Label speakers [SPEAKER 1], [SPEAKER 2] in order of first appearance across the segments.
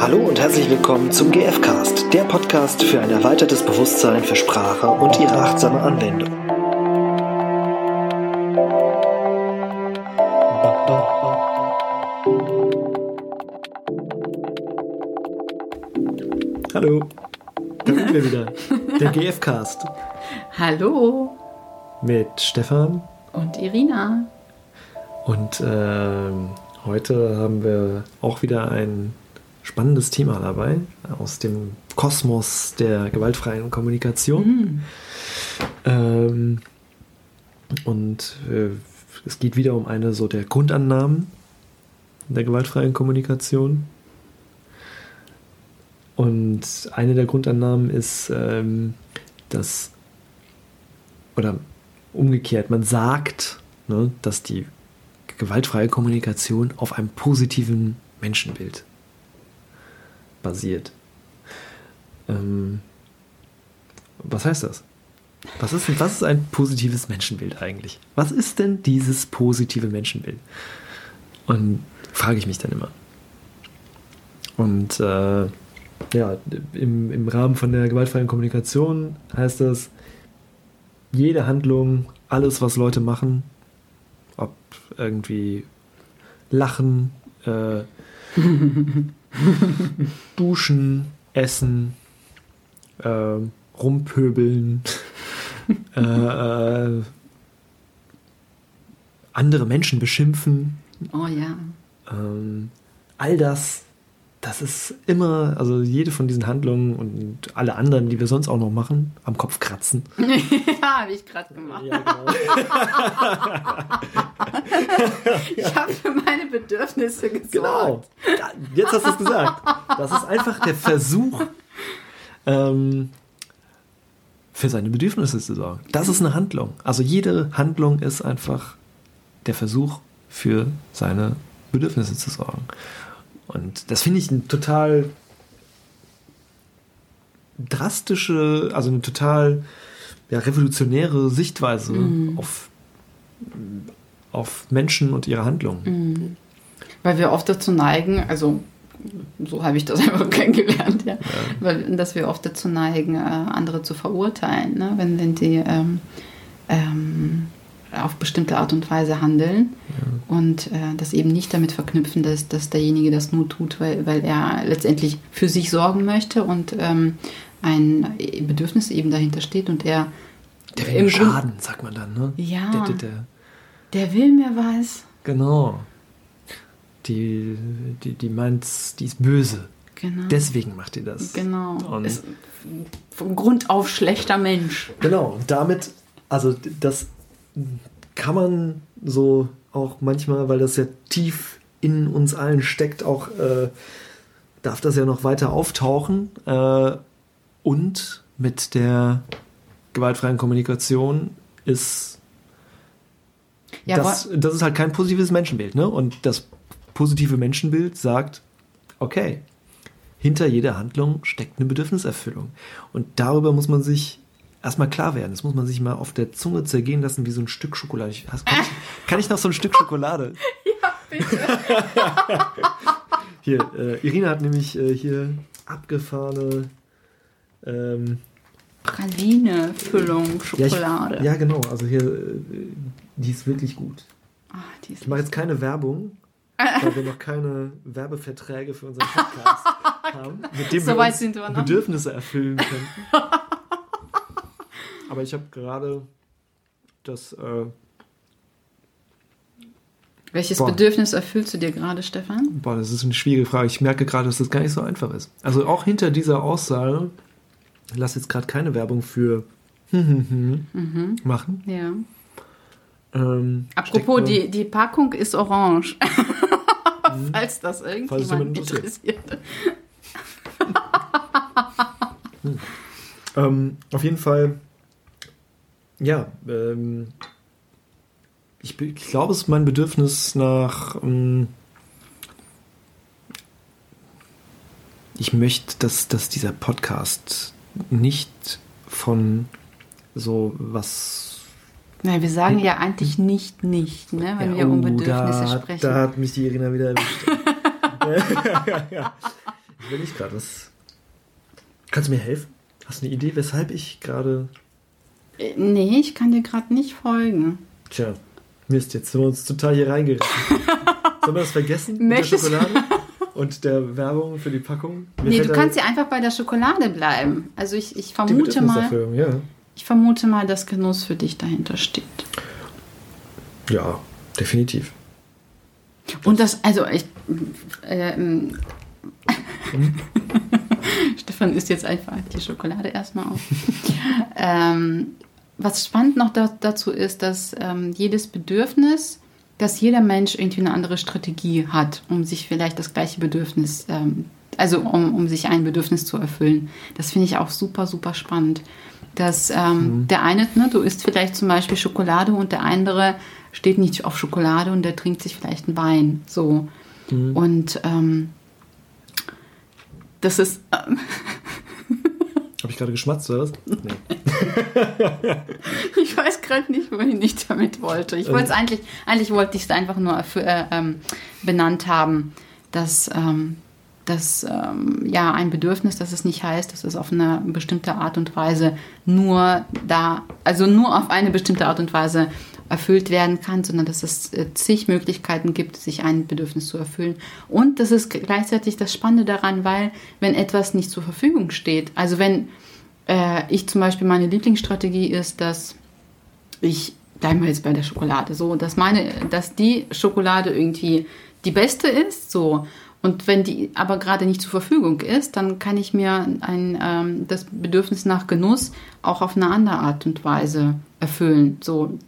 [SPEAKER 1] Hallo und herzlich willkommen zum GFcast, der Podcast für ein erweitertes Bewusstsein für Sprache und ihre achtsame Anwendung. Hallo, da sind wir wieder. Der GFcast
[SPEAKER 2] Hallo
[SPEAKER 1] mit Stefan
[SPEAKER 2] und Irina.
[SPEAKER 1] und ähm, heute haben wir auch wieder ein spannendes Thema dabei aus dem Kosmos der gewaltfreien Kommunikation. Ähm, und äh, es geht wieder um eine so der Grundannahmen der gewaltfreien Kommunikation. Und eine der Grundannahmen ist, ähm, dass, oder umgekehrt, man sagt, ne, dass die gewaltfreie Kommunikation auf einem positiven Menschenbild basiert. Ähm, was heißt das? Was ist, was ist ein positives Menschenbild eigentlich? Was ist denn dieses positive Menschenbild? Und frage ich mich dann immer. Und äh, ja, im, im Rahmen von der gewaltfreien Kommunikation heißt das, jede Handlung, alles, was Leute machen, ob irgendwie lachen, äh, duschen, essen, äh, rumpöbeln, äh, äh, andere Menschen beschimpfen,
[SPEAKER 2] Oh ja.
[SPEAKER 1] ähm, all das, das ist immer, also jede von diesen Handlungen und alle anderen, die wir sonst auch noch machen, am Kopf kratzen.
[SPEAKER 2] ja, habe ich gerade gemacht.
[SPEAKER 1] Ja, genau.
[SPEAKER 2] Ich habe für meine Bedürfnisse gesorgt.
[SPEAKER 1] Genau. Jetzt hast du es gesagt. Das ist einfach der Versuch, ähm, für seine Bedürfnisse zu sorgen. Das ist eine Handlung. Also jede Handlung ist einfach der Versuch, für seine Bedürfnisse zu sorgen. Und das finde ich eine total drastische, also eine total ja, revolutionäre Sichtweise auf, auf Menschen und ihre Handlungen.
[SPEAKER 2] Weil wir oft dazu neigen, also so habe ich das einfach kennengelernt, ja. Weil, dass wir oft dazu neigen, äh, andere zu verurteilen, ne? wenn, wenn die ähm, ähm, auf bestimmte Art und Weise handeln und äh, das eben nicht damit verknüpfen, dass, dass derjenige das nur tut, weil, weil er letztendlich für sich sorgen möchte und ähm, ein Bedürfnis eben dahinter steht und er
[SPEAKER 1] Der will
[SPEAKER 2] im
[SPEAKER 1] mir
[SPEAKER 2] Grund-
[SPEAKER 1] schaden, sagt man dann, ne?
[SPEAKER 2] Ja.
[SPEAKER 1] Der, der, der,
[SPEAKER 2] der will mir was.
[SPEAKER 1] genau. Die, die, die meint, die ist böse.
[SPEAKER 2] Genau.
[SPEAKER 1] Deswegen macht die das.
[SPEAKER 2] genau.
[SPEAKER 1] Und
[SPEAKER 2] Ist von Grund auf schlechter Mensch.
[SPEAKER 1] Genau, und damit, also das kann man so auch manchmal, weil das ja tief in uns allen steckt, auch äh, darf das ja noch weiter auftauchen. Äh, und mit der gewaltfreien Kommunikation ist
[SPEAKER 2] Ja,
[SPEAKER 1] das, das ist halt kein positives Menschenbild. Ne? Und das positive Menschenbild sagt, okay, hinter jeder Handlung steckt eine Bedürfniserfüllung. Und darüber muss man sich erstmal klar werden. Das muss man sich mal auf der Zunge zergehen lassen, wie so ein Stück Schokolade. Ich, kann, ich, kann ich noch so ein Stück Schokolade?
[SPEAKER 2] Ja, bitte.
[SPEAKER 1] Hier, äh, Irina hat nämlich äh, hier abgefahrene. Ähm,
[SPEAKER 2] Praline, Füllung,
[SPEAKER 1] ja, ich,
[SPEAKER 2] Schokolade.
[SPEAKER 1] ja, genau. Also hier, äh, die ist wirklich gut.
[SPEAKER 2] Die ist
[SPEAKER 1] Ich mache jetzt keine Werbung, weil wir noch keine Werbeverträge für unseren Podcast haben, mit dem
[SPEAKER 2] So
[SPEAKER 1] wir
[SPEAKER 2] wir
[SPEAKER 1] Bedürfnisse erfüllen können. Aber ich habe gerade das. Äh,
[SPEAKER 2] Welches
[SPEAKER 1] Boah.
[SPEAKER 2] Bedürfnis erfüllst du dir gerade, Stefan?
[SPEAKER 1] boah, das ist eine schwierige Frage. Ich merke gerade, dass das gar nicht so einfach ist. Also auch hinter dieser Aussage, lass jetzt gerade keine Werbung für machen.
[SPEAKER 2] Ja.
[SPEAKER 1] Ähm,
[SPEAKER 2] Apropos, die, die Packung ist orange. Falls das
[SPEAKER 1] Falls es
[SPEAKER 2] irgendjemand
[SPEAKER 1] jemand interessiert.
[SPEAKER 2] interessiert.
[SPEAKER 1] Ähm, auf jeden Fall, ja, ähm, ich, ich glaube, es ist mein Bedürfnis nach. Ähm, ich möchte, dass, dass dieser Podcast nicht von so was.
[SPEAKER 2] Nein, wir sagen ja eigentlich nicht nicht, ne, wenn wir um
[SPEAKER 1] oh,
[SPEAKER 2] Bedürfnisse
[SPEAKER 1] da,
[SPEAKER 2] sprechen.
[SPEAKER 1] Da hat mich die Irina wieder erwischt. Ich will nicht gerade. Was... Kannst du mir helfen? Hast du eine Idee, weshalb ich gerade.
[SPEAKER 2] Äh, nee, ich kann dir gerade nicht folgen.
[SPEAKER 1] Tja, Mist, jetzt sind wir uns total hier reingerissen. Sollen wir das vergessen? Mit der Schokolade? Und der Werbung für die Packung?
[SPEAKER 2] Mir nee, du kannst ja einfach bei der Schokolade bleiben. Also ich, ich vermute mal.
[SPEAKER 1] Ja.
[SPEAKER 2] Ich vermute mal, dass Genuss für dich dahinter steht.
[SPEAKER 1] Ja, definitiv.
[SPEAKER 2] Und das, also ich. Äh, hm? Stefan isst jetzt einfach die Schokolade erstmal auf. ähm, was spannend noch da, dazu ist, dass ähm, jedes Bedürfnis, dass jeder Mensch irgendwie eine andere Strategie hat, um sich vielleicht das gleiche Bedürfnis, ähm, also um, um sich ein Bedürfnis zu erfüllen. Das finde ich auch super, super spannend. Dass ähm, mhm. der eine, ne, du isst vielleicht zum Beispiel Schokolade und der andere steht nicht auf Schokolade und der trinkt sich vielleicht einen Wein. So. Mhm. Und ähm, das ist. Ähm,
[SPEAKER 1] Habe ich gerade geschmatzt, oder was? Nee.
[SPEAKER 2] ich weiß gerade nicht, wohin ich damit wollte. Ich wollte es ähm. eigentlich, eigentlich wollte ich es einfach nur für, äh, ähm, benannt haben, dass, ähm, dass ähm, ja ein Bedürfnis, dass es nicht heißt, dass es auf eine bestimmte Art und Weise nur da, also nur auf eine bestimmte Art und Weise erfüllt werden kann, sondern dass es äh, zig Möglichkeiten gibt, sich ein Bedürfnis zu erfüllen. Und das ist gleichzeitig das Spannende daran, weil wenn etwas nicht zur Verfügung steht, also wenn äh, ich zum Beispiel meine Lieblingsstrategie ist, dass ich, bleiben wir jetzt bei der Schokolade, so, dass meine, dass die Schokolade irgendwie die beste ist, so. Und wenn die aber gerade nicht zur Verfügung ist, dann kann ich mir ein, ähm, das Bedürfnis nach Genuss auch auf eine andere Art und Weise erfüllen. So,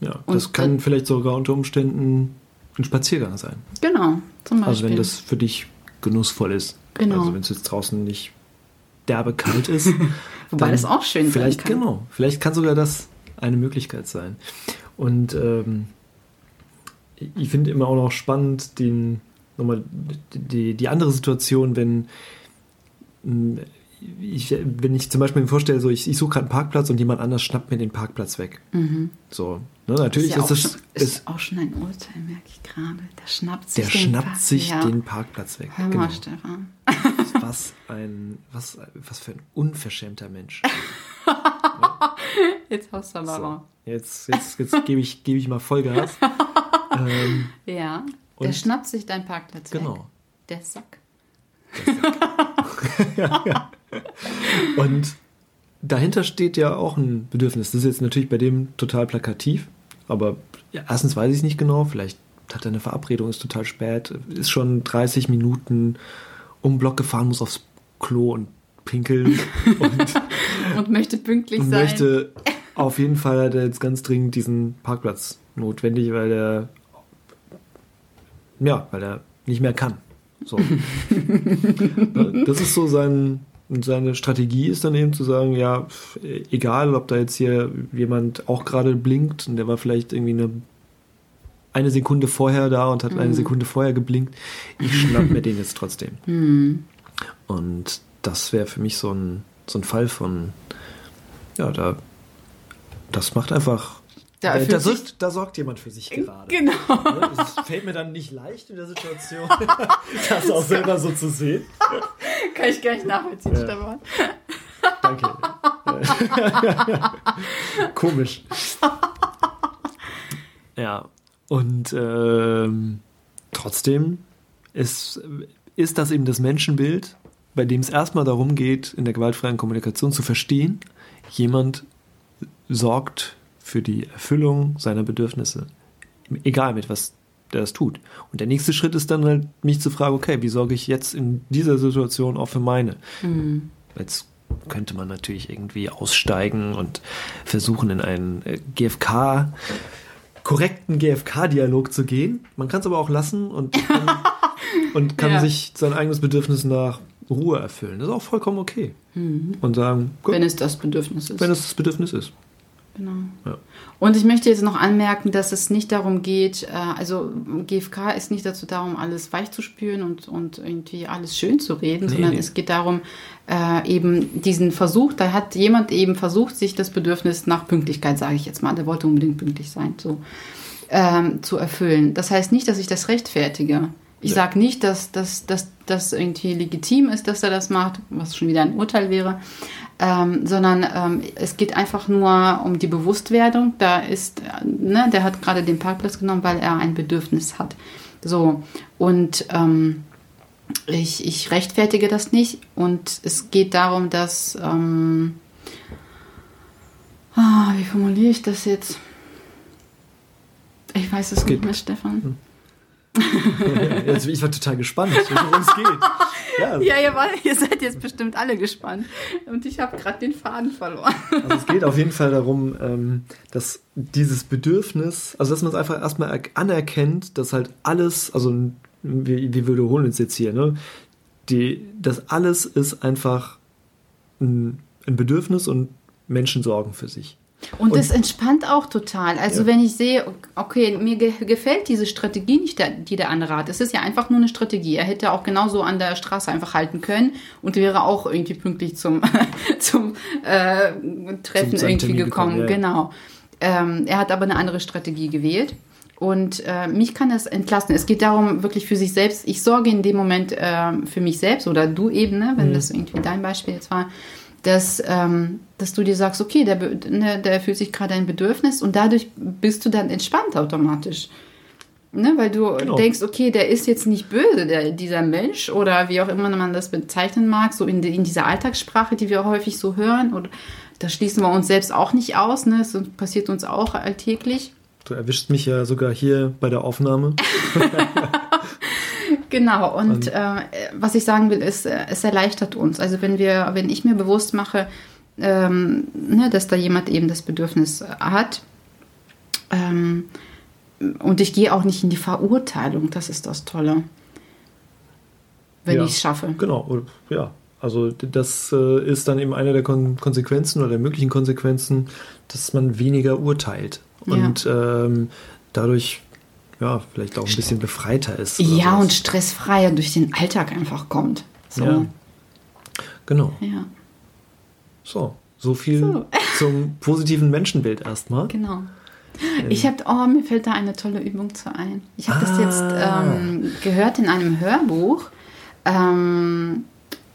[SPEAKER 1] ja, das und, kann vielleicht sogar unter Umständen ein Spaziergang sein.
[SPEAKER 2] Genau,
[SPEAKER 1] zum Beispiel. Also wenn das für dich genussvoll ist. Genau. Also wenn es jetzt draußen nicht derbe kalt ist.
[SPEAKER 2] Wobei das auch schön
[SPEAKER 1] vielleicht,
[SPEAKER 2] sein kann.
[SPEAKER 1] Genau, vielleicht kann sogar das eine Möglichkeit sein. Und ähm, ich finde immer auch noch spannend den, nochmal die, die andere Situation, wenn ich, wenn ich zum Beispiel mir vorstelle, so ich, ich suche gerade einen Parkplatz und jemand anders schnappt mir den Parkplatz weg. Mhm. So, ne, natürlich ist, ja ist das
[SPEAKER 2] schon, ist, ist, auch schon ein Urteil, merke ich gerade. Der schnappt sich,
[SPEAKER 1] der den, schnappt Park sich ja. den Parkplatz weg.
[SPEAKER 2] Hör mal, genau. Stefan.
[SPEAKER 1] Was ein, was, was für ein unverschämter Mensch.
[SPEAKER 2] Jetzt haust du aber
[SPEAKER 1] so, Jetzt, jetzt, jetzt gebe ich, gebe ich mal Vollgas.
[SPEAKER 2] ähm, ja, der schnappt sich deinen Parkplatz
[SPEAKER 1] genau.
[SPEAKER 2] weg. Der Sack.
[SPEAKER 1] Der Sack. ja, ja. Und dahinter steht ja auch ein Bedürfnis. Das ist jetzt natürlich bei dem total plakativ, aber ja, erstens weiß ich es nicht genau, vielleicht hat er eine Verabredung, ist total spät, ist schon 30 Minuten um Block gefahren, muss aufs Klo und pinkeln
[SPEAKER 2] und, und möchte pünktlich
[SPEAKER 1] und
[SPEAKER 2] sein.
[SPEAKER 1] Möchte auf jeden Fall hat er jetzt ganz dringend diesen Parkplatz notwendig, weil er ja, weil er nicht mehr kann. So. das ist so sein und seine Strategie ist dann eben zu sagen, ja, egal, ob da jetzt hier jemand auch gerade blinkt und der war vielleicht irgendwie eine, eine Sekunde vorher da und hat mhm. eine Sekunde vorher geblinkt, ich schnapp mir den jetzt trotzdem. Mhm. Und das wäre für mich so ein, so ein Fall von, ja, da, das macht einfach
[SPEAKER 2] da,
[SPEAKER 1] äh, da, sorgt, da, sorgt, jemand für sich gerade.
[SPEAKER 2] Genau.
[SPEAKER 1] Es fällt mir dann nicht leicht in der Situation, das auch selber so zu sehen.
[SPEAKER 2] Kann ich gar nicht nachvollziehen, ja. Stefan.
[SPEAKER 1] Danke. Komisch. Ja, und ähm, trotzdem ist, ist das eben das Menschenbild, bei dem es erstmal darum geht, in der gewaltfreien Kommunikation zu verstehen, jemand sorgt für die Erfüllung seiner Bedürfnisse. Egal mit was der das tut. Und der nächste Schritt ist dann halt, mich zu fragen, okay, wie sorge ich jetzt in dieser Situation auch für meine? Mhm. Jetzt könnte man natürlich irgendwie aussteigen und versuchen, in einen äh, GFK, korrekten GFK-Dialog zu gehen. Man kann es aber auch lassen und kann, und kann ja. sich sein eigenes Bedürfnis nach Ruhe erfüllen. Das ist auch vollkommen okay. Mhm. Und sagen,
[SPEAKER 2] gut, wenn es das Bedürfnis ist.
[SPEAKER 1] Wenn es das Bedürfnis ist.
[SPEAKER 2] Genau. Ja. Und ich möchte jetzt noch anmerken, dass es nicht darum geht, äh, also GFK ist nicht dazu darum, alles weich zu spüren und, und irgendwie alles schön zu reden, nee, sondern nee. es geht darum, äh, eben diesen Versuch, da hat jemand eben versucht, sich das Bedürfnis nach Pünktlichkeit, sage ich jetzt mal, der wollte unbedingt pünktlich sein, so, ähm, zu erfüllen. Das heißt nicht, dass ich das rechtfertige. Ich ja. sage nicht, dass das irgendwie legitim ist, dass er das macht, was schon wieder ein Urteil wäre, ähm, sondern ähm, es geht einfach nur um die Bewusstwerdung. Da ist, ne, der hat gerade den Parkplatz genommen, weil er ein Bedürfnis hat. So, und ähm, ich, ich rechtfertige das nicht und es geht darum, dass, ähm, ah, wie formuliere ich das jetzt? Ich weiß es, es nicht mehr, Stefan. Hm.
[SPEAKER 1] ich war total gespannt, worum es geht.
[SPEAKER 2] Ja, ja ihr, war, ihr, seid jetzt bestimmt alle gespannt. Und ich habe gerade den Faden verloren.
[SPEAKER 1] Also es geht auf jeden Fall darum, ähm, dass dieses Bedürfnis, also dass man es einfach erstmal anerkennt, dass halt alles, also wir, wir wiederholen uns jetzt hier, ne? Die, das alles ist einfach ein, ein Bedürfnis und Menschen sorgen für sich.
[SPEAKER 2] Und, das entspannt auch total. Also ja. wenn ich sehe, okay, mir ge gefällt diese Strategie nicht, die der andere hat. Es ist ja einfach nur eine Strategie. Er hätte auch genauso an der Straße einfach halten können und wäre auch irgendwie pünktlich zum, zum äh, Treffen zum, irgendwie gekommen. gekommen ja. Genau. Ähm, er hat aber eine andere Strategie gewählt. Und äh, mich kann das entlasten. Es geht darum, wirklich für sich selbst. Ich sorge in dem Moment äh, für mich selbst oder du eben, ne, wenn mhm. das irgendwie dein Beispiel jetzt war dass, ähm, dass du dir sagst, okay, der, ne, der fühlt sich gerade ein Bedürfnis und dadurch bist du dann entspannt automatisch. Ne, weil du genau. denkst, okay, der ist jetzt nicht böse, der, dieser Mensch oder wie auch immer man das bezeichnen mag, so in, in dieser Alltagssprache, die wir häufig so hören. Und da schließen wir uns selbst auch nicht aus. Ne? Das passiert uns auch alltäglich.
[SPEAKER 1] Du erwischst mich ja sogar hier bei der Aufnahme.
[SPEAKER 2] Genau, und äh, was ich sagen will, ist, äh, es erleichtert uns. Also wenn wir, wenn ich mir bewusst mache, ähm, ne, dass da jemand eben das Bedürfnis hat, ähm, und ich gehe auch nicht in die Verurteilung, das ist das Tolle. Wenn ja, ich es schaffe.
[SPEAKER 1] Genau, ja. Also das äh, ist dann eben eine der Kon Konsequenzen oder der möglichen Konsequenzen, dass man weniger urteilt. Und ja. ähm, dadurch ja, vielleicht auch ein bisschen befreiter ist.
[SPEAKER 2] Ja, sowas. und stressfreier durch den Alltag einfach kommt. So. Ja.
[SPEAKER 1] Genau.
[SPEAKER 2] Ja.
[SPEAKER 1] So, so viel so. zum positiven Menschenbild erstmal.
[SPEAKER 2] Genau. Ich habe, oh, mir fällt da eine tolle Übung zu ein. Ich habe ah. das jetzt ah. ähm, gehört in einem Hörbuch. Ähm,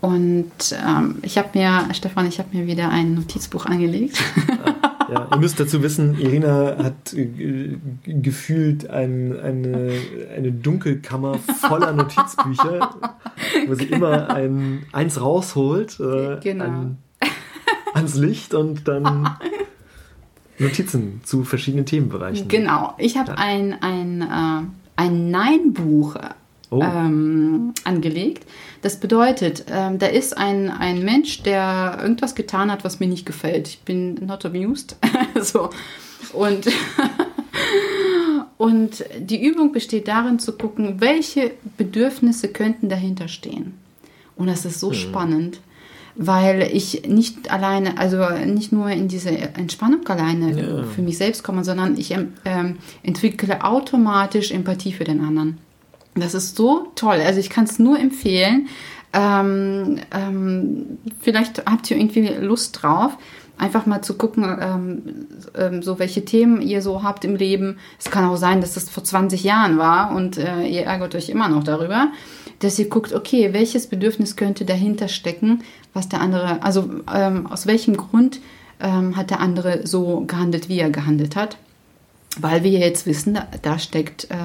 [SPEAKER 2] und ähm, ich habe mir, Stefan, ich habe mir wieder ein Notizbuch angelegt.
[SPEAKER 1] Ja, ihr müsst dazu wissen, Irina hat äh, gefühlt ein, eine, eine Dunkelkammer voller Notizbücher, wo sie immer ein, eins rausholt, äh, genau. ein, ans Licht und dann Notizen zu verschiedenen Themenbereichen.
[SPEAKER 2] Genau, ich habe ja. ein, ein, äh, ein Nein-Buch oh. ähm, angelegt. Das bedeutet, ähm, da ist ein, ein Mensch, der irgendwas getan hat, was mir nicht gefällt. Ich bin not amused. so. Und, und die Übung besteht darin zu gucken, welche Bedürfnisse könnten dahinter stehen. Und das ist so mhm. spannend weil ich nicht alleine, also nicht nur in diese Entspannung alleine ja. für mich selbst komme, sondern ich ähm, entwickle automatisch Empathie für den anderen. Das ist so toll. Also ich kann es nur empfehlen. Ähm, ähm, vielleicht habt ihr irgendwie Lust drauf, einfach mal zu gucken, ähm, ähm so welche Themen ihr so habt im Leben. Es kann auch sein, dass das vor 20 Jahren war und äh, ihr ärgert euch immer noch darüber, dass ihr guckt, okay, welches Bedürfnis könnte dahinter stecken, was der andere, also ähm, aus welchem Grund ähm, hat der andere so gehandelt, wie er gehandelt hat. Weil wir jetzt wissen, da, da steckt äh,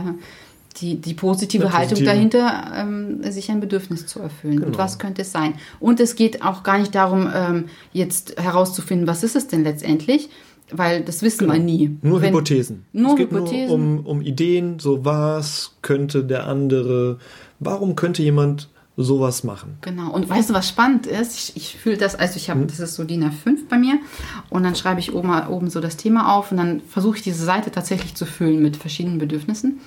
[SPEAKER 2] die, die positive ja, Haltung dahinter, ähm, sich ein Bedürfnis zu erfüllen. Genau. Und was könnte es sein? Und es geht auch gar nicht darum, ähm, jetzt herauszufinden, was ist es denn letztendlich, weil das wissen genau. wir nie.
[SPEAKER 1] Nur Wenn, Hypothesen. Nur es geht Hypothesen. Nur um, um Ideen, so was könnte der andere, warum könnte jemand sowas machen.
[SPEAKER 2] Genau. Und weißt du, was spannend ist? Ich, ich fühle das, also ich habe, hm. das ist so DIN A5 bei mir und dann schreibe ich oben, oben so das Thema auf und dann versuche ich diese Seite tatsächlich zu füllen mit verschiedenen Bedürfnissen.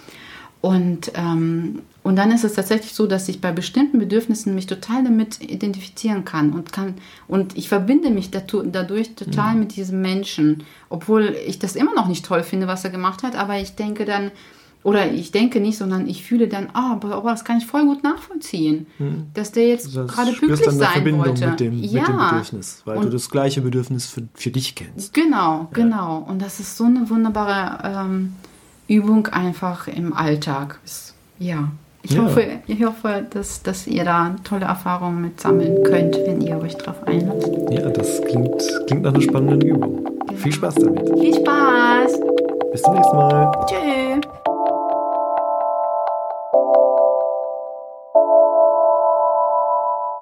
[SPEAKER 2] Und, ähm, und dann ist es tatsächlich so, dass ich bei bestimmten Bedürfnissen mich total damit identifizieren kann und kann und ich verbinde mich dadurch total mhm. mit diesem Menschen, obwohl ich das immer noch nicht toll finde, was er gemacht hat, aber ich denke dann, oder ich denke nicht, sondern ich fühle dann, ah, oh, aber das kann ich voll gut nachvollziehen, mhm. dass der jetzt also gerade pünktlich dann sein Verbindung wollte.
[SPEAKER 1] Mit dem, ja. mit dem Bedürfnis, weil und du das gleiche Bedürfnis für, für dich kennst.
[SPEAKER 2] Genau, ja. genau. Und das ist so eine wunderbare ähm, Übung einfach im Alltag. Ja. ich, ja. hoffe, ich hoffe, dass, dass ihr da tolle Erfahrungen mit sammeln könnt, wenn ihr euch drauf einlasst.
[SPEAKER 1] Ja, das klingt, klingt nach einer spannenden Übung. Genau. Viel Spaß damit.
[SPEAKER 2] Viel Spaß.
[SPEAKER 1] Bis zum nächsten Mal.
[SPEAKER 2] Tschüss.